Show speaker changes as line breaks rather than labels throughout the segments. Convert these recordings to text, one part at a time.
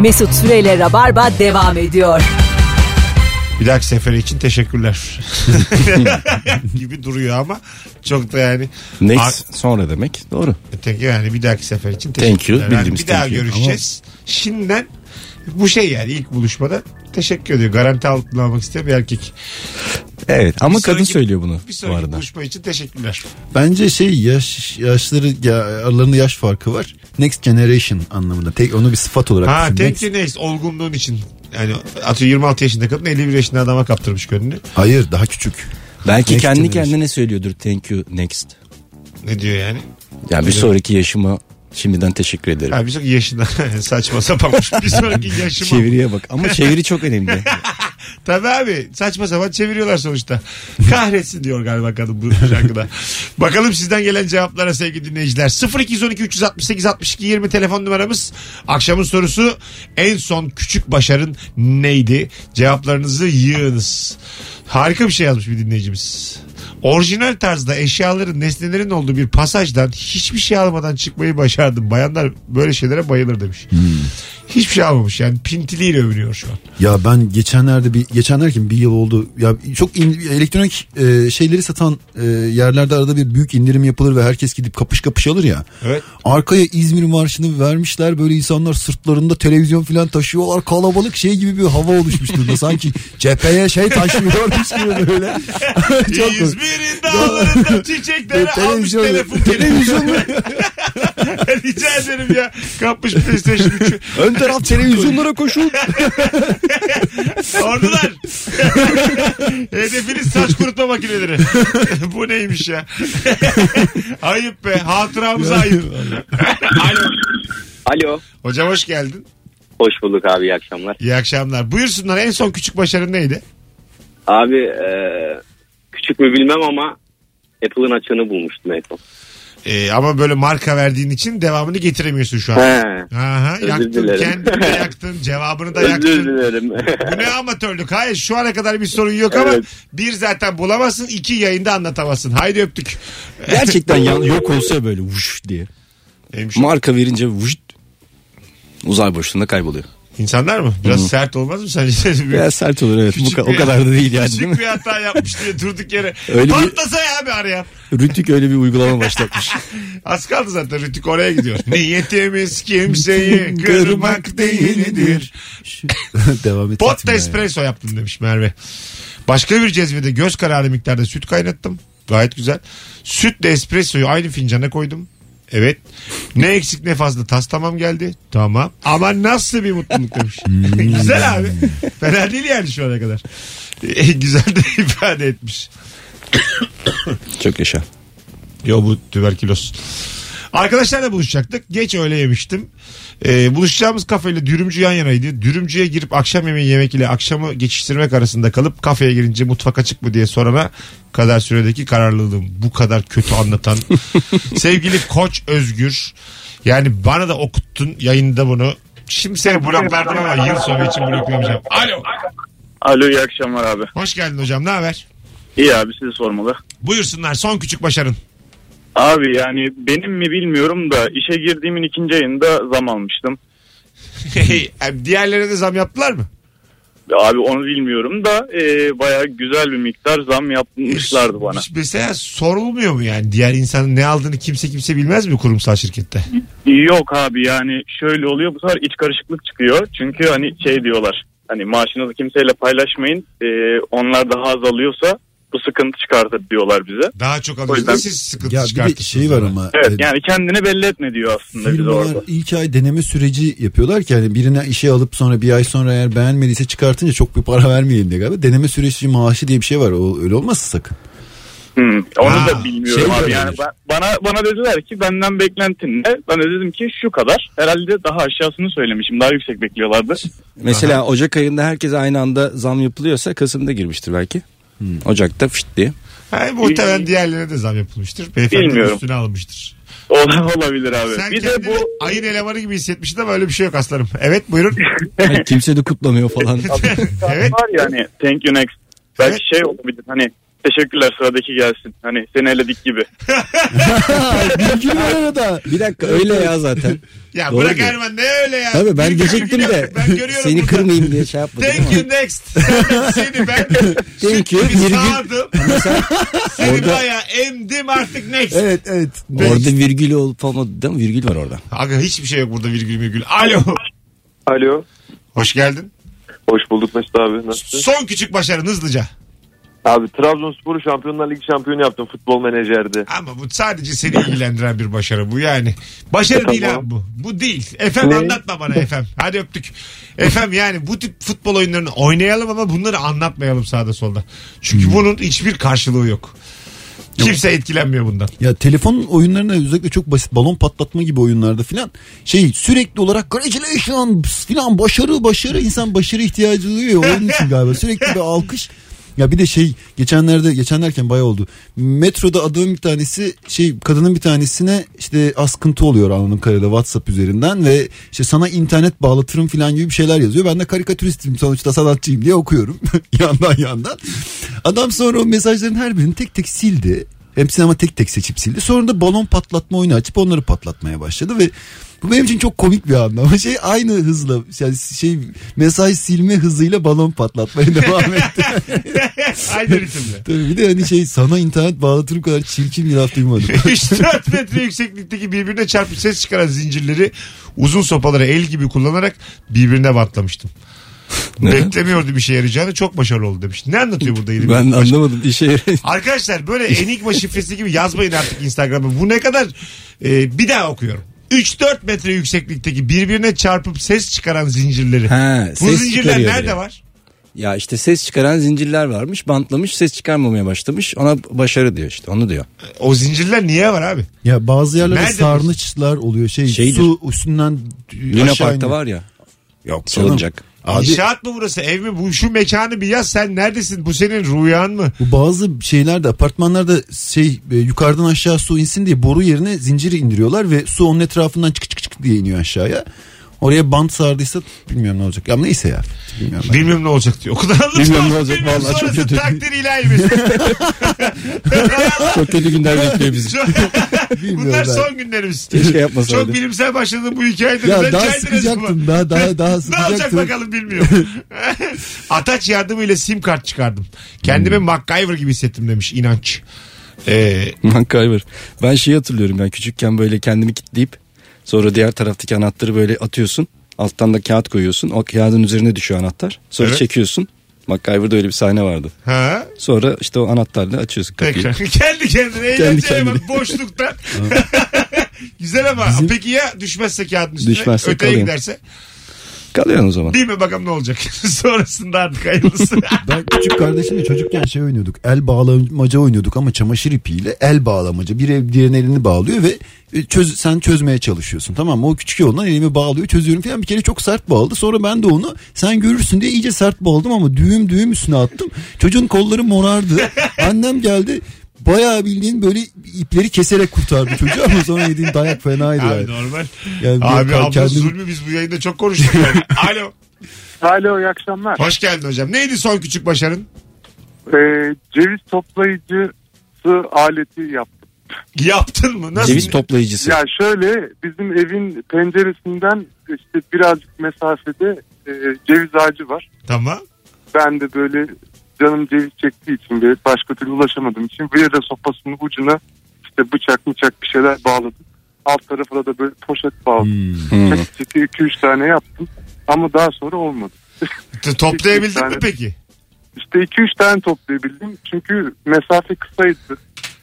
Mesut Süreyle Rabarba devam ediyor.
Bir dahaki sefere için teşekkürler. gibi duruyor ama çok da yani.
Next sonra demek. Doğru.
Tek yani bir dahaki sefer için
Thank you,
teşekkürler. Yani
bildiğimiz
bir daha
thank you.
görüşeceğiz. Şimdiden bu şey yani ilk buluşmada teşekkür ediyor. Garanti altına almak isteyen bir erkek.
Evet ama
Bir
kadın
sonraki-
söylüyor bunu
Bir
bu
sonraki
arada.
buluşma için teşekkürler.
Bence şey yaş yaşları ya, aralarında yaş farkı var. Next generation anlamında. Tek onu bir sıfat olarak
Ha
düşün.
thank
Next-
next olgunluğun için. Yani atıyor 26 yaşında kadın 51 yaşında adama kaptırmış gönlünü.
Hayır daha küçük.
Belki
Next
kendi
generation.
kendine söylüyordur thank you next.
Ne diyor yani?
Yani bir sonraki yaşıma şimdiden teşekkür ederim.
Ha bir sonraki yaşında saçma sapanmış. Bir sonraki yaşıma.
Çeviriye bak ama çeviri çok önemli.
Tabii abi saçma sapan çeviriyorlar sonuçta. Kahretsin diyor galiba kadın bu şarkıda. Bakalım sizden gelen cevaplara sevgili dinleyiciler. 0212 368 62 20 telefon numaramız. Akşamın sorusu en son küçük başarın neydi? Cevaplarınızı yığınız. Harika bir şey yazmış bir dinleyicimiz. Orijinal tarzda eşyaların, nesnelerin olduğu bir pasajdan hiçbir şey almadan çıkmayı başardım. Bayanlar böyle şeylere bayılır demiş. Hiçbir şey almamış yani pintiliğiyle övünüyor şu an.
Ya ben geçenlerde bir geçen derken bir yıl oldu. Ya çok in- elektronik e, şeyleri satan e, yerlerde arada bir büyük indirim yapılır ve herkes gidip kapış kapış alır ya.
Evet.
Arkaya İzmir marşını vermişler böyle insanlar sırtlarında televizyon falan taşıyorlar kalabalık şey gibi bir hava oluşmuş durumda sanki cepheye şey taşıyormuş gibi böyle. çok
İzmir'in dağlarında çiçekleri almış
Televizyon-
telefon. Televizyon Rica ederim ya. Kapmış PlayStation 3'ü.
Ön taraf televizyonlara koşun.
Ordular. Hedefiniz saç kurutma makineleri. Bu neymiş ya? ayıp be. Hatıramıza ayıp. Alo.
Alo.
Hocam hoş geldin.
Hoş bulduk abi iyi akşamlar.
İyi akşamlar. Buyursunlar en son küçük başarın neydi?
Abi e, küçük mü bilmem ama Apple'ın açığını bulmuştum en son.
Ee, ama böyle marka verdiğin için devamını getiremiyorsun şu an.
He.
Aha, yaktın
dilerim.
kendini de yaktın cevabını da
Özür
yaktın.
dilerim.
Bu ne amatörlük? Hayır şu ana kadar bir sorun yok ama
Evet.
bir zaten bulamazsın iki yayında anlatamazsın. Haydi öptük.
Gerçekten ya- yok olsa böyle vuş diye.
Neymiş?
Marka verince vuş uzay boşluğunda kayboluyor.
İnsanlar mı? Biraz sert olmaz mı sence?
Biraz sert olur evet. Bu
Küçük bir-
o kadar da değil yani
Küçük
değil mi?
bir hata yapmış diye durduk yere.
Öyle bir-
Patlasa ya bir arayan.
Rütük öyle bir uygulama başlatmış.
Az kaldı zaten Rütük oraya gidiyor. Niyetimiz kimseyi kırmak değildir.
Devam et.
Pot
gitme ya.
espresso yaptım demiş Merve. Başka bir cezvede göz kararı miktarda süt kaynattım. Gayet güzel. Sütle espressoyu aynı fincana koydum. Evet. Ne eksik ne fazla tas tamam geldi. Tamam. Ama nasıl bir mutluluk demiş. güzel abi. Fena değil yani şu ana kadar. E, güzel de ifade etmiş.
Çok yaşa.
Yo bu tüberküloz. Arkadaşlarla buluşacaktık. Geç öyle yemiştim. Ee, buluşacağımız kafeyle dürümcü yan yanaydı. Dürümcüye girip akşam yemeği yemek ile akşamı geçiştirmek arasında kalıp kafeye girince mutfak açık mı diye sorana kadar süredeki kararlılığım. Bu kadar kötü anlatan. Sevgili Koç Özgür. Yani bana da okuttun yayında bunu. Şimdi seni bloklardım ama yıl sonu için bloklamayacağım. Alo.
Alo iyi akşamlar abi.
Hoş geldin hocam ne haber?
İyi abi sizi sormalı.
Buyursunlar son küçük başarın.
Abi yani benim mi bilmiyorum da işe girdiğimin ikinci ayında zam almıştım.
Diğerlerine de zam yaptılar mı?
Abi onu bilmiyorum da e, baya güzel bir miktar zam yapmışlardı bana.
Mesela sorulmuyor mu yani diğer insanın ne aldığını kimse kimse bilmez mi kurumsal şirkette?
Yok abi yani şöyle oluyor bu sefer iç karışıklık çıkıyor. Çünkü hani şey diyorlar hani maaşınızı kimseyle paylaşmayın e, onlar daha az alıyorsa bu sıkıntı çıkartır diyorlar bize.
Daha çok alıyorsunuz
yüzden-
siz sıkıntı
Ya bir de şey var ama.
Evet
e,
yani kendini belli etme diyor aslında bize orada.
ilk ay deneme süreci yapıyorlar ki hani birine işe alıp sonra bir ay sonra eğer beğenmediyse çıkartınca çok bir para vermeyelim diye galiba. Deneme süreci maaşı diye bir şey var. O öyle olmasın sakın.
Hmm, onu
Ha,
da bilmiyorum
şey
abi. Yani
olabilir.
ben- bana bana dediler ki benden beklentin ne? Ben de dedim ki şu kadar. Herhalde daha aşağısını söylemişim. Daha yüksek bekliyorlardı.
Mesela Ocak ayında herkese aynı anda zam yapılıyorsa Kasım'da girmiştir belki. Ocak'ta fişt diye.
Ha, muhtemelen diğerlerine de zam yapılmıştır. Beyefendi
Bilmiyorum.
üstüne alınmıştır.
O olabilir abi.
Sen
bir de bu
ayın elemanı gibi hissetmiştin ama öyle bir şey yok aslanım. Evet buyurun.
Kimse de kutlamıyor falan.
evet.
var ya hani thank you next. Belki
Evet.
şey olabilir hani Teşekkürler sıradaki gelsin. Hani seni eledik gibi.
Bilgi var arada.
Bir dakika öyle ya zaten.
Ya
Doğru
bırak
diyor.
Erman ne öyle ya.
Tabii ben
Bir-
diyecektim
bir-
de
Ben görüyorum
seni
burada.
kırmayayım diye şey yapmadım
Thank you next. Sen- Seni ben
Thank you, virgül.
sağdım. Seni
Orada-
bayağı emdim artık next.
Evet evet.
Orada virgül olup olmadı değil mi? Virgül var orada.
Aga hiçbir şey yok burada virgül virgül. Alo.
Alo.
Hoş geldin.
Hoş bulduk Mesut abi. Nasılsın?
Son küçük başarın hızlıca.
Abi Trabzonspor'u Şampiyonlar Ligi şampiyonu yaptım futbol menajerde.
Ama bu sadece seni ilgilendiren bir başarı bu yani. Başarı
Tamam.
değil abi bu. Bu değil. Efem
Ne?
anlatma bana Efem. Hadi öptük. Efem yani bu tip futbol oyunlarını oynayalım ama bunları anlatmayalım sağda solda. Çünkü
Hmm.
bunun hiçbir karşılığı yok. Kimse etkilenmiyor bundan.
Ya telefon oyunlarında özellikle çok basit balon patlatma gibi oyunlarda filan şey sürekli olarak congratulations filan başarı başarı insan başarı ihtiyacı duyuyor ya, onun için galiba sürekli bir alkış. Ya bir de şey geçenlerde geçen derken bayağı oldu. Metroda adamın bir tanesi şey kadının bir tanesine işte askıntı oluyor anladığım kadarıyla WhatsApp üzerinden ve işte sana internet bağlatırım falan gibi bir şeyler yazıyor. Ben de karikatüristim sonuçta sanatçıyım diye okuyorum yandan yandan. Adam sonra o mesajların her birini tek tek sildi. Hepsini ama tek tek seçip sildi. Sonra da balon patlatma oyunu açıp onları patlatmaya başladı ve bu benim için çok komik bir anda ama şey aynı hızla yani şey mesaj silme hızıyla balon patlatmaya devam etti.
Aynı ritimle.
Tabii bir de hani şey sana internet bağlatır kadar çirkin bir laf duymadım.
3-4 metre yükseklikteki birbirine çarpıp ses çıkaran zincirleri uzun sopaları el gibi kullanarak birbirine bantlamıştım. Beklemiyordu bir şey yarayacağını çok başarılı oldu demiş. Ne anlatıyor burada?
Ben anlamadım bir şey.
Arkadaşlar böyle enigma şifresi gibi yazmayın artık Instagram'a. Bu ne kadar e, bir daha okuyorum. 3-4 metre yükseklikteki birbirine çarpıp ses çıkaran zincirleri.
Ha,
Bu
ses
zincirler
çıkarıyor
nerede
biri.
var?
Ya işte ses çıkaran zincirler varmış. Bantlamış ses çıkarmamaya başlamış. Ona başarı diyor işte onu diyor.
O zincirler niye var abi?
ya bazı yerlerde
Nerede bu?
sarnıçlar oluyor şey
Şeydir.
su üstünden
Luna
aşağı
Park'ta
iniyor.
var ya.
Yok
Salıncak.
Abi
İnşaat mı burası? Ev mi? Bu şu mekanı bir yaz. Sen neredesin? Bu senin rüyan mı?
Bu bazı şeylerde apartmanlarda şey e, yukarıdan aşağı su insin diye boru yerine zinciri indiriyorlar ve su onun etrafından çık çık çık diye iniyor aşağıya. Oraya bant sardıysa bilmiyorum ne olacak. Ama neyse ya. Bilmiyorum ben.
Bilmiyorum ne olacak diyor. O kadar anlatıyor.
Bilmiyorum ne olacak.
Bilmiyorum.
Vallahi çok
Sonrası
kötü.
takdir ilahi Mesut.
Çok kötü günler bekliyor bizi.
Bilmiyorum
Bunlar
ben.
son günlerimiz.
Keşke yapmasaydı.
Çok bilimsel başladığım bu hikayede.
Ya
ben
daha
mı?
Daha daha daha
Ne olacak bakalım bilmiyorum. Ataç yardımıyla sim kart çıkardım. Kendimi
Hmm.
MacGyver gibi hissettim demiş inanç. Ee,
MacGyver. Ben şeyi hatırlıyorum ben küçükken böyle kendimi kitleyip sonra diğer taraftaki anahtarı böyle atıyorsun. Alttan da kağıt koyuyorsun. O kağıdın üzerine düşüyor anahtar. Sonra
Evet.
çekiyorsun. MacGyver'da öyle bir sahne vardı.
ha?
Sonra işte o anahtarla açıyorsun kapıyı.
Tekrar. Kendi kendine eğlenceye bak boşluktan. Güzel ama peki ya düşmezse kağıdın üstüne
Düşmezse
öteye
kalıyor.
giderse?
Kalıyorsun o zaman.
Değil mi bakalım ne olacak? Sonrasında artık hayırlısı.
Ben küçük kardeşimle çocukken şey oynuyorduk. El bağlamaca oynuyorduk ama çamaşır ipiyle el bağlamaca. Bir ev diğerinin elini bağlıyor ve e, çöz, sen çözmeye çalışıyorsun tamam mı? O küçük yoldan elimi bağlıyor çözüyorum falan. Bir kere çok sert bağladı. Sonra ben de onu sen görürsün diye iyice sert bağladım ama düğüm düğüm üstüne attım. Çocuğun kolları morardı. Annem geldi. Bayağı bildiğin böyle ipleri keserek kurtardı çocuğu ama sonra yediğin dayak fenaydı
Abi
yani.
normal.
Yani
Abi abla
kendim-
zulmü biz bu yayında çok konuştuk. yani. Alo.
Alo iyi akşamlar.
Hoş geldin hocam. Neydi son küçük başarın?
Ee, ceviz toplayıcısı aleti yaptım.
Yaptın mı? Nasıl?
Ceviz toplayıcısı.
Ya şöyle bizim evin penceresinden işte birazcık mesafede e, ceviz ağacı var.
Tamam.
Ben de böyle canım ceviz çektiği için ve başka türlü ulaşamadığım için de sopasının ucuna işte bıçak bıçak bir şeyler bağladım. Alt tarafına da böyle poşet bağladım.
Hmm.
Çekti 2-3 tane yaptım. Ama daha sonra olmadı.
Toplayabildin mi
tane.
peki?
İşte 2-3 tane toplayabildim. Çünkü mesafe kısaydı.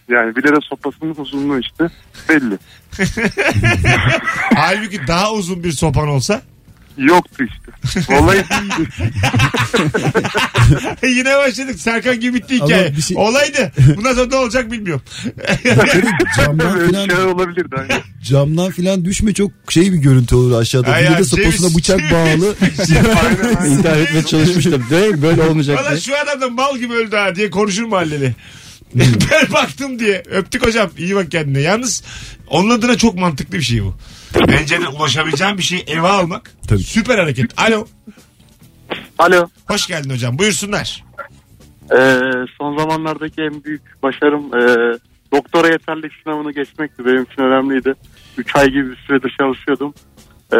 Yani bilere sopasının uzunluğu işte belli.
Halbuki daha uzun bir sopan olsa
Yoktu işte. Olay
yine başladık. Serkan gibi bitti
Ama
hikaye.
bir şey-
Olaydı. Bundan sonra ne olacak bilmiyorum.
camdan
Böyle
filan
şeyler olabilirdi. Hani.
camdan filan düşme çok şey bir görüntü olur aşağıda.
Ay
Bir
ya,
de sopasına
ceviz-
bıçak bağlı.
Aynen, aynen.
İntihar etmeye çalışmıştım. Değil böyle olmayacak
Valla
diye.
şu adam da mal gibi öldü ha diye konuşur mahalleli. ben baktım diye. Öptük hocam. İyi bak kendine. Yalnız onun adına çok mantıklı bir şey bu. Bence de ulaşabileceğin bir şeyi eve almak.
Tabii.
Süper hareket. Alo.
Alo.
Hoş geldin hocam. Buyursunlar.
Ee, son zamanlardaki en büyük başarım e, doktora yeterlik sınavını geçmekti. Benim için önemliydi. 3 ay gibi bir süredir çalışıyordum. Ee,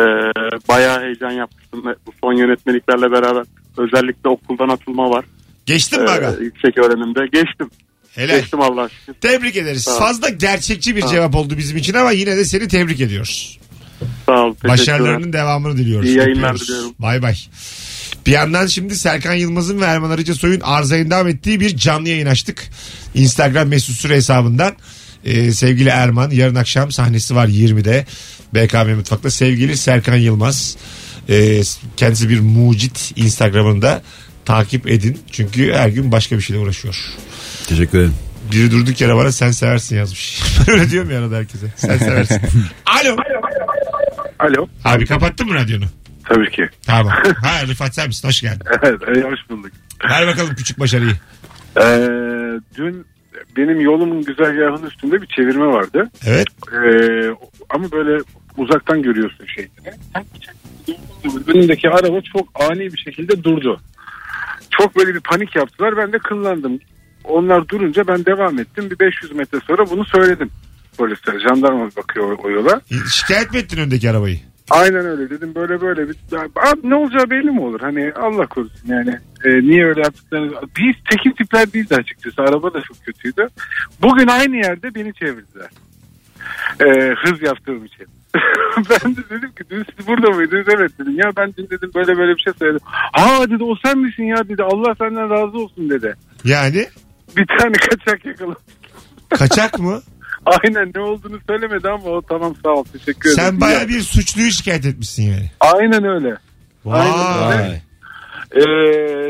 bayağı heyecan yapmıştım. Bu son yönetmeliklerle beraber özellikle okuldan atılma var.
Geçtin mi aga?
Ee, yüksek öğrenimde. Geçtim.
Helal.
Geçtim Allah şükür.
Tebrik ederiz. Fazla gerçekçi bir cevap oldu bizim için ama yine de seni tebrik ediyoruz.
Sağ ol.
Başarılarının devamını diliyoruz.
İyi yayınlar
Öpüyoruz.
diliyorum.
Bay bay. Bir yandan şimdi Serkan Yılmaz'ın ve Erman Arıca Soy'un arzayın devam ettiği bir canlı yayın açtık. Instagram mesut süre hesabından. Ee, sevgili Erman yarın akşam sahnesi var 20'de BKM Mutfak'ta. Sevgili Serkan Yılmaz ee, kendisi bir mucit Instagram'ında takip edin. Çünkü her gün başka bir şeyle uğraşıyor.
Teşekkür ederim.
Biri durduk yere bana sen seversin yazmış. Ben öyle diyorum ya arada herkese. Sen seversin. Alo.
Alo.
Abi kapattın mı radyonu?
Tabii ki.
Tamam. Ha Rıfat sen misin? Hoş geldin.
Evet, hoş bulduk.
Ver bakalım küçük başarıyı.
Ee, dün benim yolumun güzergahının üstünde bir çevirme vardı.
Evet.
Ee, ama böyle uzaktan görüyorsun şeyini. Önündeki araba çok ani bir şekilde durdu. Çok böyle bir panik yaptılar. Ben de kıllandım. Onlar durunca ben devam ettim. Bir 500 metre sonra bunu söyledim polislere. Jandarma bakıyor o yola.
Şikayet mi ettin öndeki arabayı?
Aynen öyle dedim böyle böyle bir abi ne olacağı belli mi olur? Hani Allah korusun yani e, niye öyle yaptıklarını biz tekin tipler değildi açıkçası araba da çok kötüydü. Bugün aynı yerde beni çevirdiler. E, hız yaptığım için. Ben de dedim ki dün siz burada mıydınız? Evet dedim. Ya ben dün dedim böyle böyle bir şey söyledim. Aa dedi o sen misin ya? dedi. Allah senden razı olsun dedi.
Yani?
Bir tane kaçak yakaladım
kaçak mı?
aynen ne olduğunu söylemedi ama o tamam sağ ol teşekkür ederim
Sen baya bir suçluyu şikayet etmişsin yani.
aynen öyle Aynen öyle.
Vay.
Ee,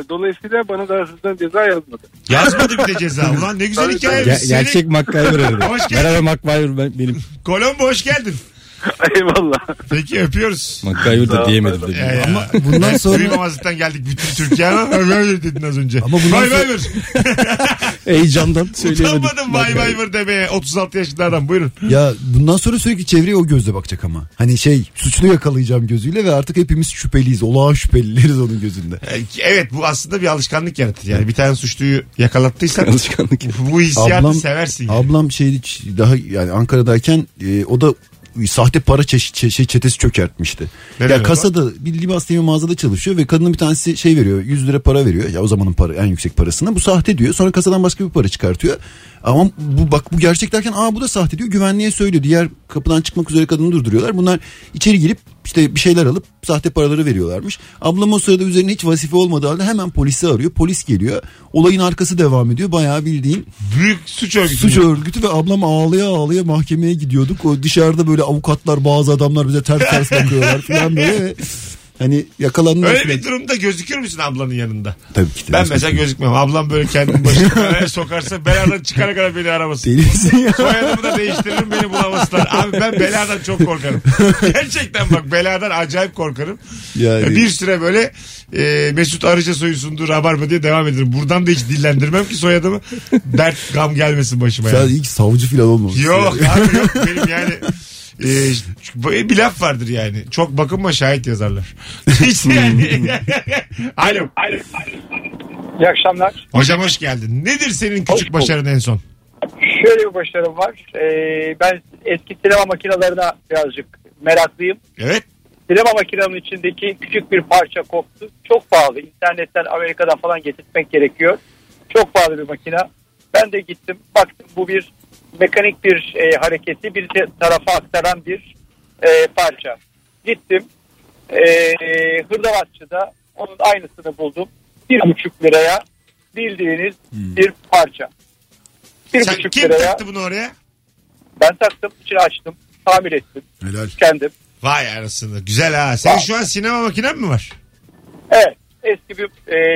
dolayısıyla bana da hırsızdan ceza yazmadı.
Yazmadı bir de ceza. Ulan ne güzel hikaye.
Ger- gerçek MacGyver
geldin.
Merhaba MacGyver ben, benim.
Kolombo hoş geldin.
Eyvallah.
Peki öpüyoruz.
MacGyver da diyemedim dedim.
ya.
Ama bundan sonra-
Duymamazlıktan geldik bütün Türkiye ama böyle dedin az önce.
Ama bundan
Vay
sonra-.
Heyecandan söyleyemedim.
Utanmadım vay vay vır demeye 36 yaşında adam buyurun.
Ya bundan sonra sürekli çevreye o gözle bakacak ama. Hani şey suçlu yakalayacağım gözüyle ve artık hepimiz şüpheliyiz. Olağan şüphelileriz onun gözünde.
Ee, Evet bu aslında bir alışkanlık yaratır. Yani bir tane suçluyu yakalattıysan
Alışkanlık.
bu hissiyatı
Ablam-
seversin. Yani.
Ablam şey daha yani Ankara'dayken e, o da sahte para çeş- çe- şey çetesi çökertmişti.
Ne
ya kasada bir libas diye bir mağazada çalışıyor ve kadının bir tanesi şey veriyor 100 lira para veriyor. Ya o zamanın para en yüksek parasını. Bu sahte diyor. Sonra kasadan başka bir para çıkartıyor. Ama bu bak bu gerçek derken aa bu da sahte diyor. Güvenliğe söylüyor. Diğer kapıdan çıkmak üzere kadını durduruyorlar. Bunlar içeri girip işte bir şeyler alıp sahte paraları veriyorlarmış. Ablam o sırada üzerine hiç vazife olmadığı halde hemen polisi arıyor. Polis geliyor. Olayın arkası devam ediyor. Bayağı bildiğin
Büyük suç örgütü.
Suç örgütü ve ablam ağlaya ağlaya mahkemeye gidiyorduk. O dışarıda böyle avukatlar bazı adamlar bize ters ters bakıyorlar falan böyle. Hani yakalandılar
Öyle bir durumda gözükür müsün ablanın yanında?
Tabii ki de.
Ben mesela gözükmem. Ablam böyle kendini başına sokarsa beladan çıkana kadar beni aramasın.
Deli misin ya?
Soyadımı da değiştiririm beni bulamasınlar. Abi ben beladan çok korkarım. Gerçekten bak beladan acayip korkarım.
Yani-
Bir süre böyle e, Mesut Arıca soyu sunduğu Rabarba diye devam ederim. Buradan da hiç dillendirmem ki soyadımı. Dert gam gelmesin başıma
Sen
yani.
ilk savcı falan olmamışsın.
Yok abi yok benim yani e, bir laf vardır yani. Çok bakınma şahit yazarlar. Hiç yani. Alo.
İyi akşamlar.
Hocam hoş geldin. Nedir senin küçük başarın en son?
Şöyle bir başarım var. Ee, ben eski sinema makinelerine birazcık meraklıyım.
Evet.
Sinema makinenin içindeki küçük bir parça koptu. Çok pahalı. İnternetten Amerika'dan falan getirtmek gerekiyor. Çok pahalı bir makine. Ben de gittim. Baktım bu bir mekanik bir e, hareketi bir tarafa aktaran bir e, parça. Gittim. E, Hırdavatçı'da onun aynısını buldum. Bir buçuk liraya bildiğiniz bir parça. Bir
Sen
buçuk
kim
liraya
taktı bunu oraya?
ben taktım, içini açtım, tamir ettim
Helal.
kendim.
Vay arasında. Güzel ha. Senin şu an sinema makinen mi var?
Evet, eski bir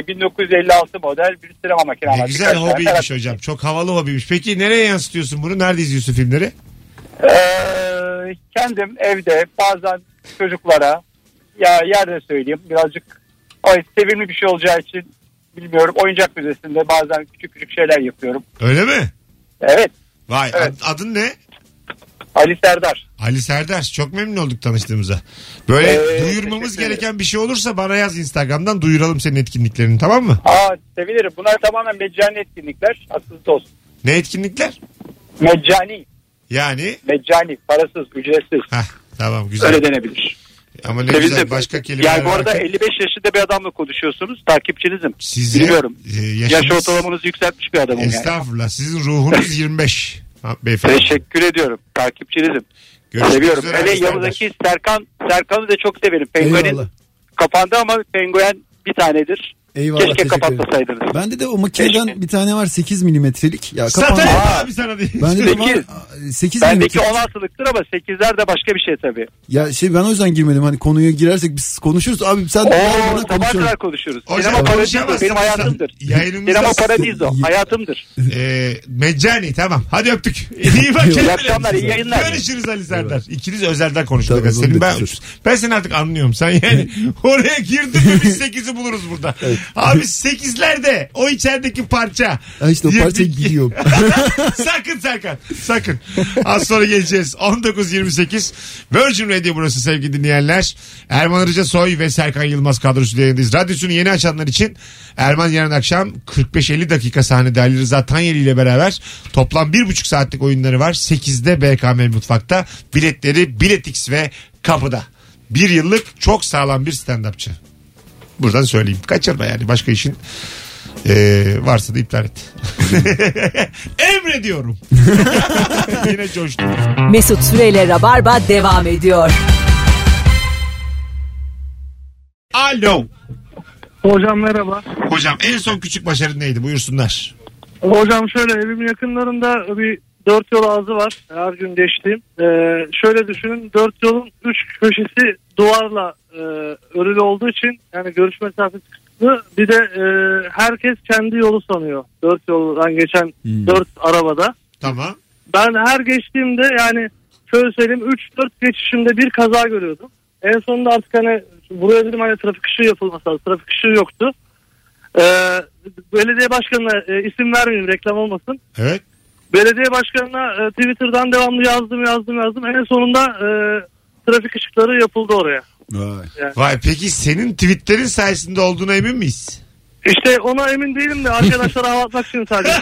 e, 1956 model bir sinema makine
Ne
var.
güzel
Birkaç tane
hobiymiş
karakter.
hocam. Çok havalı hobiymiş. Peki nereye yansıtıyorsun bunu? Nerede izliyorsun filmleri?
Ee, kendim evde bazen çocuklara ya yerde söyleyeyim birazcık ay, sevimli bir şey olacağı için bilmiyorum oyuncak müzesinde bazen küçük küçük şeyler yapıyorum.
Öyle mi?
Evet
Vay.
Evet.
ad- adın ne?
Ali Serdar.
Ali Serdar çok memnun olduk tanıştığımıza. Böyle
Ee,
duyurmamız gereken bir şey olursa bana yaz Instagram'dan duyuralım senin etkinliklerini tamam mı?
Aa sevinirim. Bunlar tamamen meccani etkinlikler. Aklınızda olsun.
Ne etkinlikler?
Meccani.
Yani
Meccani. Parasız, ücretsiz.
Hah, tamam güzel.
Öyle denebilir.
Ama ne
Sevindim.
güzel başka kelimeler
Yani bu arada
varken
55 yaşında bir adamla konuşuyorsunuz. Takipçinizim.
Sizi,
Biliyorum.
e,
Yaş
yaşınız-
ortalamanızı yükseltmiş bir adamım yani.
Estağfurullah sizin ruhunuz 25. Ha, Beyefendi.
Teşekkür ediyorum. Takipçinizim.
Görüşmek
Seviyorum.
üzere
Hele yanındaki Serkan, Serkan'ı da çok severim. Penguen'in
Eyvallah.
kapandı ama penguen bir tanedir.
Eyvallah.
Keşke
teşekkür ederim.
kapatmasaydınız.
Bende de o makineden
Keşke.
bir tane var 8 milimetrelik. Ya kapandı.
Satarım abi sana diye.
Bende de var
Sekiz.
8
Bendeki
milimetre.
16'lıktır ama 8'ler de başka bir şey tabii.
Ya şey ben o yüzden girmedim. Hani konuya girersek biz konuşuruz. Abi sen de
Oo,
bana
sabaha kadar konuşuruz.
Hocam,
Sinema paradizo benim hayatımdır.
Yayınımızda-
Sinema paradizo hayatımdır.
Ee, meccani tamam. Hadi öptük. İyi bak kendine.
İyi akşamlar, iyi yayınlar.
Görüşürüz Ali Serdar. İkiniz özelden konuştuk. Senin ben, ben seni artık anlıyorum. Sen yani oraya girdin mi biz 8'i buluruz burada. Abi 8'lerde o içerideki parça.
Ha işte o parça gidiyor.
sakın Serkan. Sakın. Az sonra geleceğiz. 19.28 Virgin Radio burası sevgili dinleyenler. Erman Arıca Soy ve Serkan Yılmaz kadrosu yayındayız. Radyosunu yeni açanlar için Erman yarın akşam 45-50 dakika sahnede Ali Rıza Tanyeli ile beraber toplam 1,5 saatlik oyunları var. 8'de BKM Mutfak'ta. Biletleri Biletix ve kapıda. Bir yıllık çok sağlam bir stand-upçı. Buradan söyleyeyim. Kaçırma yani başka işin ee, varsa da iptal et. Emrediyorum. Yine coştum.
Mesut Süreyle Rabarba devam ediyor.
Alo.
Hocam merhaba.
Hocam en son küçük başarın neydi? Buyursunlar.
Hocam şöyle evimin yakınlarında bir dört yol ağzı var. Her gün geçtiğim. Ee, şöyle düşünün dört yolun üç köşesi duvarla e, örülü olduğu için yani görüş mesafesi kısıtlı. Bir de e, herkes kendi yolu sanıyor. Dört yoldan geçen dört arabada.
Tamam.
Ben her geçtiğimde yani şöyle söyleyeyim 3-4 geçişimde bir kaza görüyordum. En sonunda artık hani buraya dedim hani trafik ışığı yapılması lazım. Trafik ışığı yoktu. Ee, belediye başkanına e, isim vermeyeyim reklam olmasın.
Evet.
Belediye başkanına e, Twitter'dan devamlı yazdım yazdım yazdım. En sonunda e, trafik ışıkları yapıldı oraya.
Vay.
Vay peki senin tweetlerin sayesinde olduğuna emin miyiz?
İşte ona emin değilim de arkadaşlara hava atmak için sadece.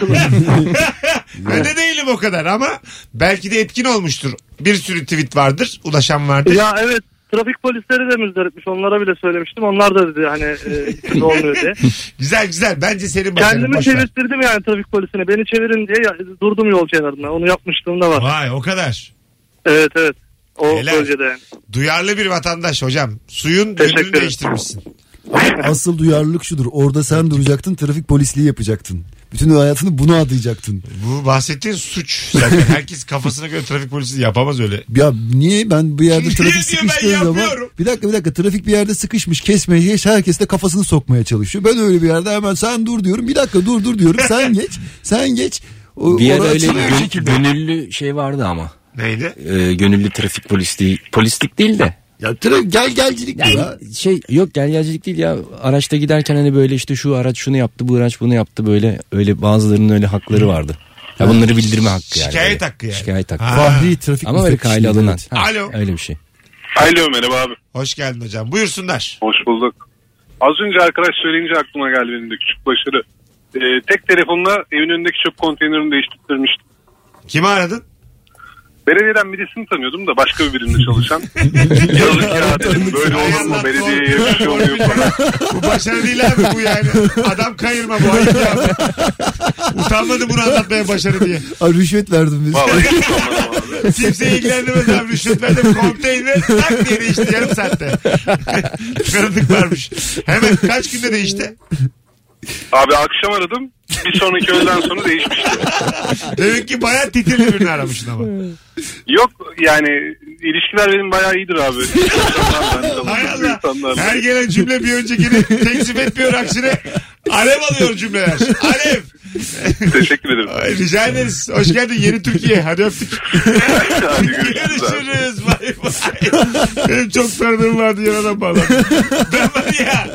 Ben de değilim o kadar ama belki de etkin olmuştur. Bir sürü tweet vardır, ulaşan vardır.
ya evet trafik polisleri de müzdaripmiş. Onlara bile söylemiştim. Onlar da dedi hani e, olmuyor diye.
Güzel güzel. Bence senin başarın.
Kendimi
ver.
çevirttirdim yani trafik polisine. Beni çevirin diye ya- durdum yol kenarında. Onu yapmışlığım da var.
Vay o kadar.
Evet evet. O
Helal.
bölgede yani.
Duyarlı bir vatandaş hocam. Suyun
Teşekkür
yönünü
ederim.
değiştirmişsin.
Asıl duyarlılık şudur. Orada sen duracaktın trafik polisliği yapacaktın. Bütün hayatını buna adayacaktın.
Bu bahsettiğin suç. Zaten herkes kafasına göre trafik polisi yapamaz öyle.
Ya niye ben bir yerde
Niye
trafik
diyor, ben
sıkıştığı zaman
yapıyorum.
bir dakika bir dakika trafik bir yerde sıkışmış kesmeye geç herkes de kafasını sokmaya çalışıyor. Ben öyle bir yerde hemen sen dur diyorum bir dakika dur dur diyorum sen geç sen geç. O,
Bir ara öyle gön-
şekilde.
gönüllü şey vardı ama.
Neydi?
Ee, gönüllü trafik polisliği. Polislik değil de.
Ya tra- gel gelcilik
Yani
ya.
şey yok gel gelcilik değil ya araçta giderken hani böyle işte şu araç şunu yaptı bu araç bunu yaptı böyle öyle bazılarının öyle hakları vardı. Ya bunları bildirme hakkı yani.
Şikayet
böyle.
hakkı yani.
Şikayet hakkı.
Ha.
Fahri trafik
Ama ile
müfettişliği,
alınan.
evet.
Ha,
Alo.
Öyle bir şey.
Alo merhaba abi.
Hoş geldin hocam. Buyursunlar.
Hoş bulduk. Az önce arkadaş söyleyince aklıma geldi benim de küçük başarı. Ee, tek telefonla evin önündeki çöp konteynerini değiştirmiştim.
Kimi aradın?
Belediyeden birisini tanıyordum da başka bir birimde çalışan. Yazık ya dedim böyle olur mu belediyeye bir şey oluyor falan.
bu başarı değil abi bu yani. Adam kayırma bu ayıp ya. Utanmadı bunu anlatmaya başarı diye.
Ay, rüşvet verdim biz.
Vallahi hiç anlamadım abi.
Kimse ilgilendirmez abi. Rüşvet verdim. Konteyner tak diye değişti yarım saatte. Tanıdık varmış. Hemen kaç günde değişti?
Abi akşam aradım. Bir sonraki öğleden sonra değişmişti.
Demek ki bayağı titirli birini aramışsın ama.
Yok yani ilişkiler benim bayağı iyidir abi. İnsanlarla,
Hay
tanıdığım
Allah.
insanlarla.
Her gelen cümle bir öncekini tekzip etmiyor aksine. Alev alıyor cümleler. Alev.
Teşekkür ederim.
Ay, rica ederiz. Hoş geldin yeni Türkiye. Hadi öptük.
Hadi görüşürüz.
Görüşürüz. Bay bay. Benim çok tanıdığım vardı yaradan bağlı. Ben var ya.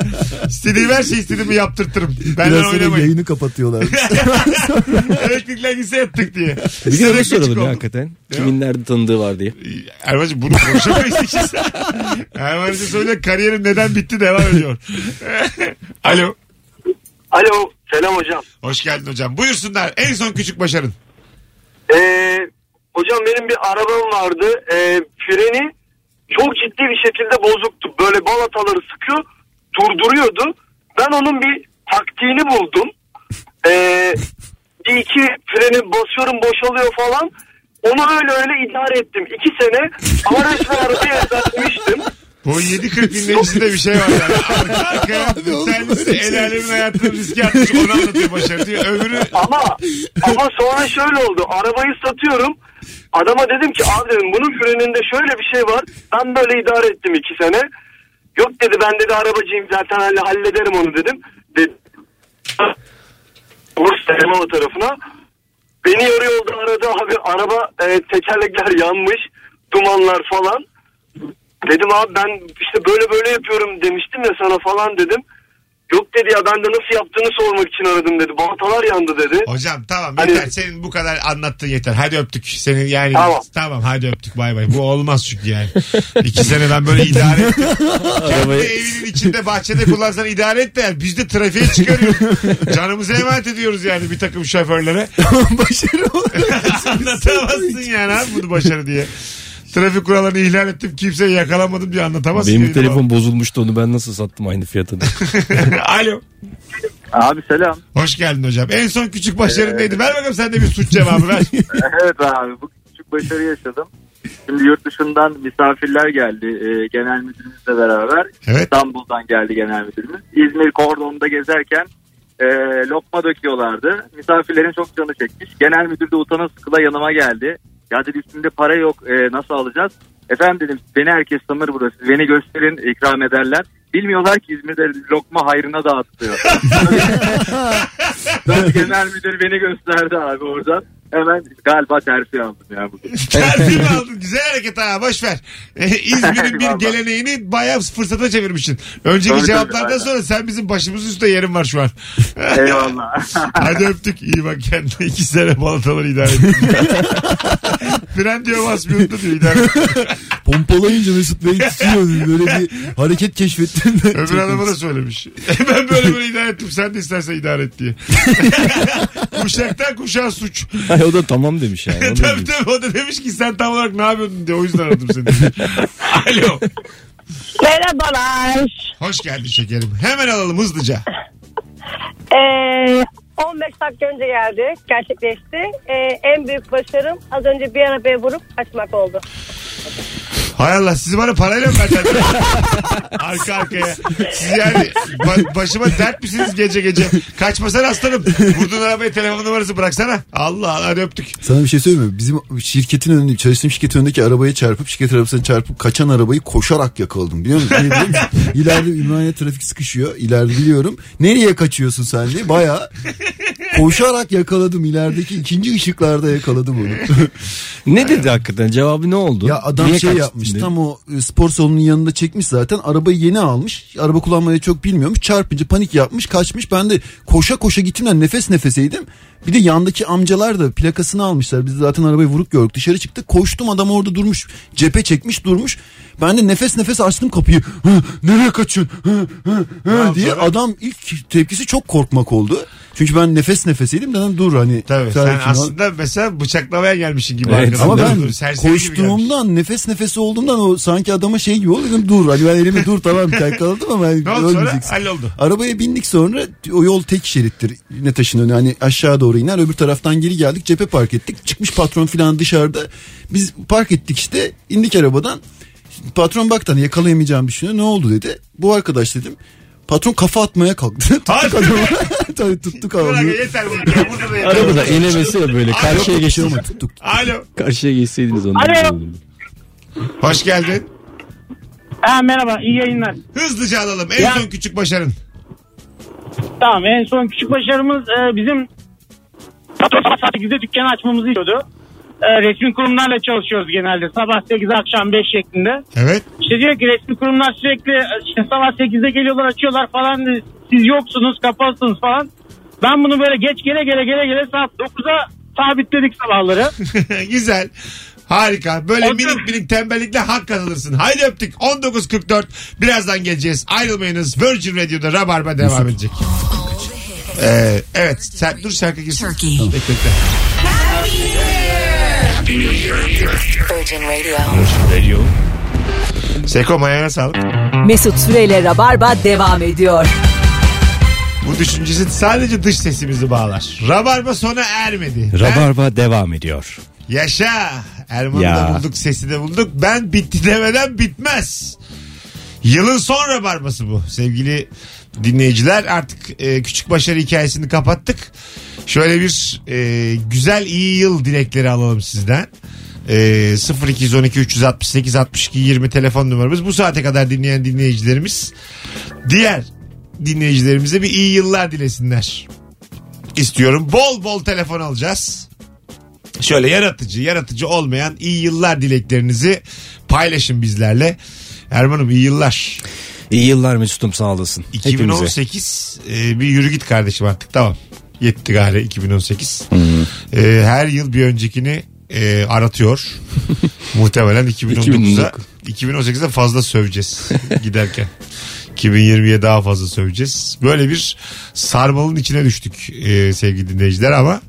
İstediğim her şeyi istediğimi yaptırtırım. Benden
Biraz sonra
oynamayın.
yayını kapatıyorlar.
Elektrikler gitse yattık diye.
Bir gün
küçük
soralım ya hakikaten. Kimin nerede tanıdığı var diye.
Erman'cığım bunu konuşamayız ikisi. Erman'cığım söyle kariyerim neden bitti devam ediyor. Alo.
Alo selam hocam.
Hoş geldin hocam. Buyursunlar. En son küçük başarın.
Ee, hocam benim bir arabam vardı. Ee, freni çok ciddi bir şekilde bozuktu. Böyle balataları sıkıyor durduruyordu. Ben onun bir taktiğini buldum. Ee, bir iki freni basıyorum boşalıyor falan. Onu öyle öyle idare ettim. İki sene ama resmen arabayı ezberlemiştim.
Bu 7.40 dinleyicisinde bir şey var yani. Arka arkaya bir tanesi el alemin hayatını riske atmış onu anlatıyor başarı diyor. Öbürü
Ama ama sonra şöyle oldu. Arabayı satıyorum. Adama dedim ki abi dedim bunun freninde şöyle bir şey var. Ben böyle idare ettim iki sene. Yok dedi ben dedi arabacıyım zaten halle- hallederim onu dedim. Dedi. Bursa Elmalı tarafına. Beni yarı yolda aradı abi. Araba e, tekerlekler yanmış. Dumanlar falan. Dedim abi ben işte böyle böyle yapıyorum demiştim ya sana falan dedim. Yok dedi ya ben de nasıl yaptığını sormak için aradım dedi. Baltalar yandı dedi.
Hocam tamam
Hani-
yeter. Senin bu kadar anlattığın yeter. Hadi öptük. Senin yani
Tamam.
tamam hadi öptük bay bay. Bu olmaz çünkü yani. İki sene ben böyle idare ettim. Kendi evinin içinde bahçede kullansan idare et de yani biz de trafiğe çıkarıyoruz. Canımızı emanet ediyoruz yani bir takım şoförlere.
Başarı.
Anlatamazsın yani abi bunu başarı diye. Trafik kurallarını ihlal ettim. Kimseyi yakalamadım diye anlatamazsın.
Benim
ki.
telefon bozulmuştu onu ben nasıl sattım aynı fiyata.
Alo.
Abi selam.
Hoş geldin hocam. En son küçük başarın neydi? Ver bakalım sen de bir suç cevabı ver.
evet abi bu küçük başarı yaşadım. Şimdi yurt dışından misafirler geldi e, genel müdürümüzle beraber.
Evet.
İstanbul'dan geldi genel müdürümüz. İzmir kordonunda gezerken e, lokma döküyorlardı. Misafirlerin çok canı çekmiş. Genel müdür de utana sıkıla yanıma geldi. Ya dedi üstünde para yok e, nasıl alacağız? Efendim dedim beni herkes tanır burası. Beni gösterin ikram ederler. Bilmiyorlar ki İzmir'de lokma hayrına dağıtılıyor. ben genel müdür beni gösterdi abi oradan. Hemen galiba tersi aldım ya bugün.
Tersini aldın. Güzel hareket ha. Boş ver. Ee, İzmir'in bir geleneğini bayağı fırsata çevirmişsin. Önceki
Tabii,
cevaplardan
tabii,
sonra sen bizim başımız üstte yerin var şu an.
Eyvallah.
Hadi öptük. İyi bak kendine. iki sene balataları idare ettin. Fren diyor basmıyor da diyor idare.
Pompalayınca Mesut Bey tutuyor. Böyle bir hareket keşfettim. de.
Öbür adama da söylemiş. ben böyle böyle idare ettim. Sen de istersen idare et diye. Kuşaktan kuşağa suç.
Hayır, o da tamam demiş yani.
Tabii tabii o da demiş ki sen tam olarak ne yapıyordun diye o yüzden aradım seni. Alo.
Merhabalar.
Hoş geldin şekerim. Hemen alalım hızlıca.
Ee, 15 dakika önce geldi. Gerçekleşti. Ee, en büyük başarım az önce bir arabaya vurup kaçmak oldu.
Hay Allah sizi bana parayla mı verecekler? Arka arkaya. Siz yani ba- başıma dert misiniz gece gece? Kaçmasana aslanım. Vurdun arabaya telefon numarası bıraksana. Allah Allah hadi öptük.
Sana bir şey söyleyeyim mi? Bizim şirketin önünde, çalıştığım şirketin önündeki arabaya çarpıp, şirket arabasına çarpıp kaçan arabayı koşarak yakaladım. Biliyor musun? Niye biliyor musun? İleride Ümraniye trafik sıkışıyor. İleride biliyorum. Nereye kaçıyorsun sen diye. Baya koşarak yakaladım. İlerideki ikinci ışıklarda yakaladım onu.
Ne dedi hakikaten? Cevabı ne oldu?
Ya adam
Niye
şey yapmış.
dedi.
tam o e, spor salonunun yanında çekmiş zaten. Arabayı yeni almış. Araba kullanmayı çok bilmiyormuş. Çarpınca panik yapmış kaçmış. Ben de koşa koşa gittimden nefes nefeseydim. Bir de yandaki amcalar da plakasını almışlar. Biz zaten arabayı vurup gördük dışarı çıktık. Koştum adam orada durmuş. Cephe çekmiş durmuş. Ben de nefes nefes açtım kapıyı. "Hı, nereye kaçıyorsun? Hı, hı, hı,"
Ne
diye. Adam ilk tepkisi çok korkmak oldu çünkü ben nefes nefeseydim dedim dur hani
Tabii sen
ol."
aslında mesela bıçaklamaya gelmişsin gibi.
Evet.
Ama ben
dur,
koştuğumdan nefes nefese olduğumdan o sanki adama şey gibi oldu dedim dur hani ben elimi dur tamam yakaladım ama
Ne oldu sonra? Halloldu.
Arabaya bindik sonra o yol tek şerittir ne taşın önü hani aşağı doğru iner öbür taraftan geri geldik cephe park ettik çıkmış patron falan dışarıda biz park ettik işte indik arabadan patron baktı hani yakalayamayacağımı düşünüyor ne oldu dedi bu arkadaş dedim patron kafa atmaya kalktı tuttuk
Hadi.
adamı tabii tuttuk adamı
yeter. Burada da yeter.
Arabada inemesi ya böyle karşıya geçti.
ama tuttuk
Alo.
Karşıya geçseydiniz ondan.
Alo.
güzel olurdu.
Hoş geldin.
Ha, merhaba iyi yayınlar.
Hızlıca alalım. En
Ya-
son küçük başarın.
Tamam en son küçük başarımız e, bizim
Patron sabah saat 8'de dükkanı açmamızı istiyordu. Ee, resmi kurumlarla çalışıyoruz genelde. Sabah 8 akşam 5 şeklinde.
Evet.
İşte diyor ki resmi kurumlar sürekli işte sabah 8'de geliyorlar açıyorlar falan. Siz yoksunuz kapalısınız falan. Ben bunu böyle geç gele gele gele gele saat 9'a sabitledik sabahları.
Güzel. Harika. Böyle minik minik tembellikle hak kazanırsın. Haydi öptük. 19.44. Birazdan geleceğiz. Ayrılmayınız. Virgin Radio'da Rabarba devam edecek. Ee, evet. Sen, dur şarkı girsin. Bekle, bekle.
Virgin Radio.
Radio. Seko ayağına sağlık.
Mesut Süreyle Rabarba devam ediyor.
Bu düşüncesi sadece dış sesimizi bağlar. Rabarba sona ermedi. Ben-
Rabarba devam ediyor.
Yaşa. Erman'ı
Ya.
da bulduk, sesi de bulduk. Ben bitti demeden bitmez. Yılın son rabarbası bu. Sevgili dinleyiciler artık e, küçük başarı hikayesini kapattık. Şöyle bir e, güzel iyi yıl dilekleri alalım sizden. E, 0212 368 62 20 telefon numaramız. Bu saate kadar dinleyen dinleyicilerimiz diğer dinleyicilerimize bir iyi yıllar dilesinler. İstiyorum. Bol bol telefon alacağız. Şöyle yaratıcı, yaratıcı olmayan iyi yıllar dileklerinizi paylaşın bizlerle. Erman'ım iyi yıllar.
İyi yıllar Mesut'um sağ olasın. Hepimize.
2018 e, bir yürü git kardeşim artık tamam. Yetti gari 2018. E, her yıl bir öncekini e, aratıyor. Muhtemelen 2019'a 2018'de fazla söveceğiz giderken. 2020'ye daha fazla söveceğiz. Böyle bir sarmalın içine düştük e, sevgili dinleyiciler ama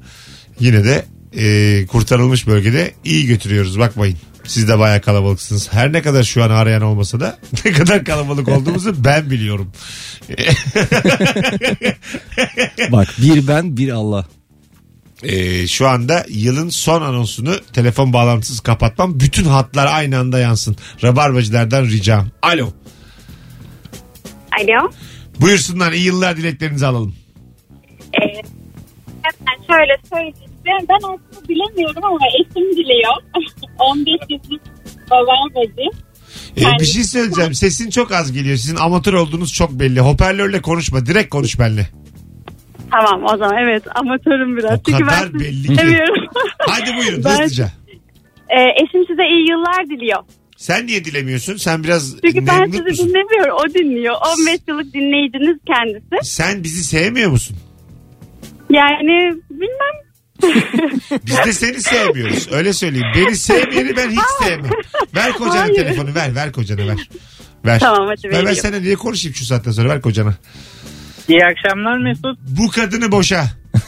yine de e, kurtarılmış bölgede iyi götürüyoruz bakmayın. Siz de bayağı kalabalıksınız. Her ne kadar şu an arayan olmasa da ne kadar kalabalık olduğumuzu ben biliyorum.
Bak bir ben bir Allah.
Ee, şu anda yılın son anonsunu telefon bağlantısız kapatmam. Bütün hatlar aynı anda yansın. Rabarbacılardan ricam. Alo.
Alo.
Buyursunlar iyi yıllar dileklerinizi alalım.
Ee, hemen şöyle söyleyeyim. Ben, ben aslında bilemiyorum ama eşim diliyor. 15 yıllık babam bacı.
Ee, bir şey söyleyeceğim. Sesin çok az geliyor. Sizin amatör olduğunuz çok belli. Hoparlörle konuşma. Direkt konuş benimle.
Tamam o zaman evet amatörüm biraz.
O
Çünkü
kadar
ben
belli ki.
seviyorum.
Hadi buyurun
Ben-
hızlıca.
Ee, eşim size iyi yıllar diliyor.
Sen niye dilemiyorsun? Sen biraz
Çünkü ben sizi
musun?
dinlemiyorum. O dinliyor. 15 yıllık dinleyiciniz kendisi.
Sen bizi sevmiyor musun?
Yani bilmem.
Biz de seni sevmiyoruz. Öyle söyleyeyim. Beni sevmeyeni ben hiç sevmem. Ver kocana
Hayır.
telefonu ver. Ver kocana ver. Ver.
Tamam, hadi
ver, ben
vereyim.
sana niye konuşayım şu saatten sonra ver kocana.
İyi akşamlar Mesut.
Bu kadını boşa.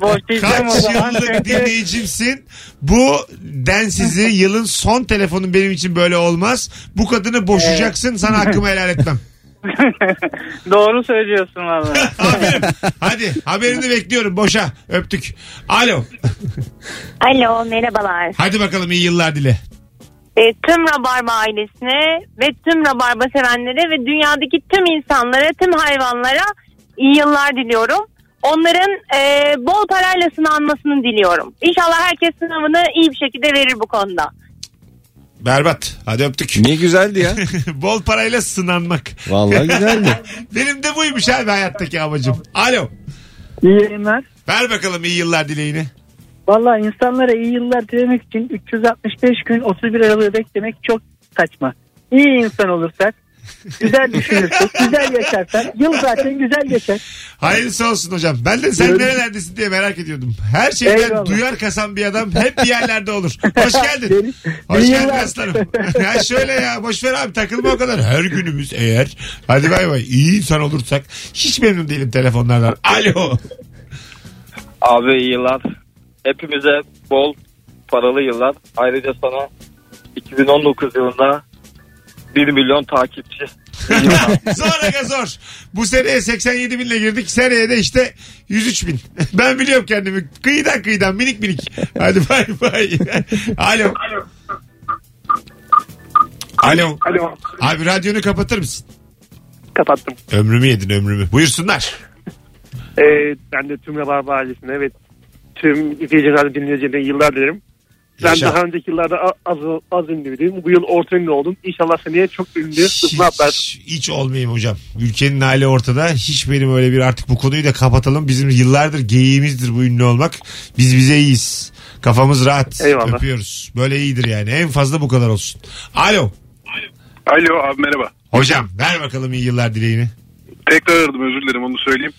Boşayacağım o
Kaç
zaman.
yıllık dinleyicimsin. Bu densizi yılın son telefonun benim için böyle olmaz. Bu kadını boşayacaksın. Sana hakkımı helal etmem.
Doğru söylüyorsun valla.
Hadi haberini bekliyorum. Boşa. Öptük. Alo.
Alo merhabalar.
Hadi bakalım iyi yıllar dile.
E, tüm Rabarba ailesine ve tüm Rabarba sevenlere ve dünyadaki tüm insanlara, tüm hayvanlara iyi yıllar diliyorum. Onların e, bol parayla sınanmasını diliyorum. İnşallah herkes sınavını iyi bir şekilde verir bu konuda.
Berbat. Hadi öptük.
Ne güzeldi ya.
Bol parayla sınanmak.
Vallahi güzeldi.
Benim de buymuş abi hayattaki amacım. Alo.
İyi yayınlar.
Ver bakalım iyi yıllar dileğini.
Valla insanlara iyi yıllar dilemek için 365 gün 31 Aralık'ı beklemek çok saçma. İyi insan olursak, güzel düşünürsek, güzel yaşarsak yıl zaten güzel geçer.
Hayırlısı olsun hocam. Ben de sen
Evet.
nerelerdesin diye merak ediyordum. Her şeyden
Eyvallah.
duyar kasan bir adam hep bir yerlerde olur. Hoş geldin. Hoş geldin aslanım. ya şöyle ya boş ver abi takılma o kadar. Her günümüz eğer hadi bay bay iyi insan olursak hiç memnun değilim telefonlardan. Alo.
Abi iyi yıllar. Hepimize bol paralı yıllar. Ayrıca sana 2019 yılında 1 milyon takipçi.
Zor aga zor. Bu seneye 87 binle girdik. Seneye de işte 103 bin. Ben biliyorum kendimi. Kıyıdan kıyıdan minik minik. Hadi bay bay. Alo. Alo.
Alo.
Abi radyonu kapatır mısın?
Kapattım.
Ömrümü yedin ömrümü. Buyursunlar.
Ee, ben de tüm Rabarba ailesine ve tüm Radyo dinleyicilerine yıllar dilerim.
Ben
Yaşa.
daha önceki yıllarda az, az ünlü biriyim. Bu yıl orta ünlü oldum. İnşallah seneye çok ünlü. Atlar.
Hiç, hiç olmayayım hocam. Ülkenin hali ortada. Hiç benim öyle bir artık bu konuyu da kapatalım. Bizim yıllardır geyiğimizdir bu ünlü olmak. Biz bize iyiyiz. Kafamız rahat.
Eyvallah.
Öpüyoruz. Böyle iyidir yani. En fazla bu kadar olsun. Alo.
Alo abi merhaba.
Hocam ver bakalım iyi yıllar dileğini.
Tekrar aradım özür dilerim onu söyleyeyim.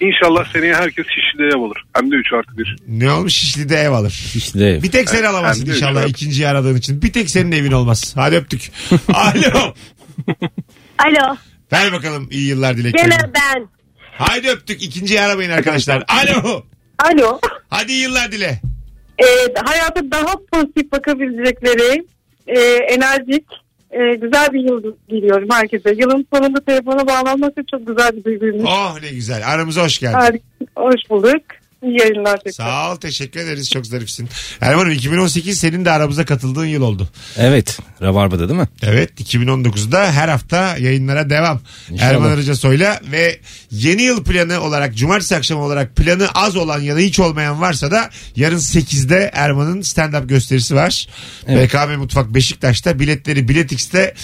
İnşallah seneye herkes Şişli'de ev olur. Hem de 3 artı 1.
Ne olmuş Şişli'de ev alır.
Şişli'de ev.
Bir tek sen alamazsın
Hem de
inşallah
üç
ikinciyi aradığın için. Bir tek senin evin olmaz. Hadi öptük. Alo.
Alo.
Ver bakalım iyi yıllar dileklerini.
Gene ben.
Haydi öptük. İkinciyi aramayın arkadaşlar. Alo.
Alo.
Hadi iyi yıllar dile.
Ee, hayata daha pozitif bakabilecekleri, e, enerjik, e, güzel bir yıl diliyorum herkese. Yılın sonunda telefona bağlanması çok güzel bir duyguymuş.
Oh ne güzel. Aramıza hoş geldin.
Harika. Hoş bulduk. İyi yayınlar tekrar.
Sağ ol teşekkür ederiz çok zarifsin. Erman'ım 2018 senin de aramıza katıldığın yıl oldu.
Evet. Rabarba'da değil mi?
Evet 2019'da her hafta yayınlara devam.
İnşallah.
Erman Arıca Soy'la ve yeni yıl planı olarak cumartesi akşamı olarak planı az olan ya da hiç olmayan varsa da yarın 8'de Erman'ın stand-up gösterisi var.
Evet.
BKM Mutfak Beşiktaş'ta biletleri Bilet X'te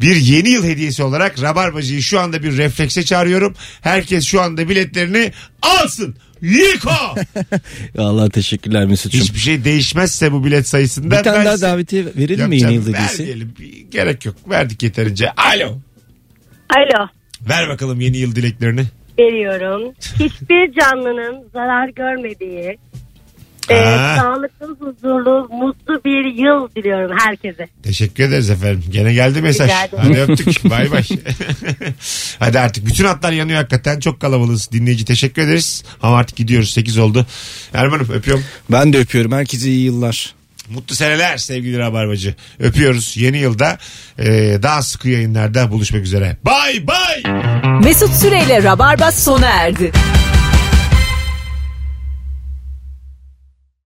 bir yeni yıl hediyesi olarak Rabarbacı'yı şu anda bir reflekse çağırıyorum. Herkes şu anda biletlerini alsın. Yiko!
Allah teşekkürler Mesut'cum.
Hiçbir şey değişmezse bu bilet sayısında
Bir tane
ben
daha davetiye verelim mi yeni yıl hediyesi?
Vermeyelim. Gerek yok. Verdik yeterince. Alo.
Alo.
Ver bakalım yeni yıl dileklerini.
Veriyorum. Hiçbir canlının zarar görmediği, e,
Ha.
sağlıklı, huzurlu, mutlu bir yıl diliyorum herkese.
Teşekkür ederiz efendim. Gene geldi mesaj.
Rica ederim.
Hadi öptük. bay bay. Hadi artık bütün hatlar yanıyor hakikaten. Çok kalabalığız. Dinleyici teşekkür ederiz. Ama artık gidiyoruz. 8 oldu. Erman'ım öpüyorum.
Ben de öpüyorum. Herkese iyi yıllar.
Mutlu seneler sevgili Rabarbacı. Öpüyoruz. Yeni yılda e, daha sıkı yayınlarda buluşmak üzere. Bay bay.
Mesut Süreyle Rabarba sona erdi.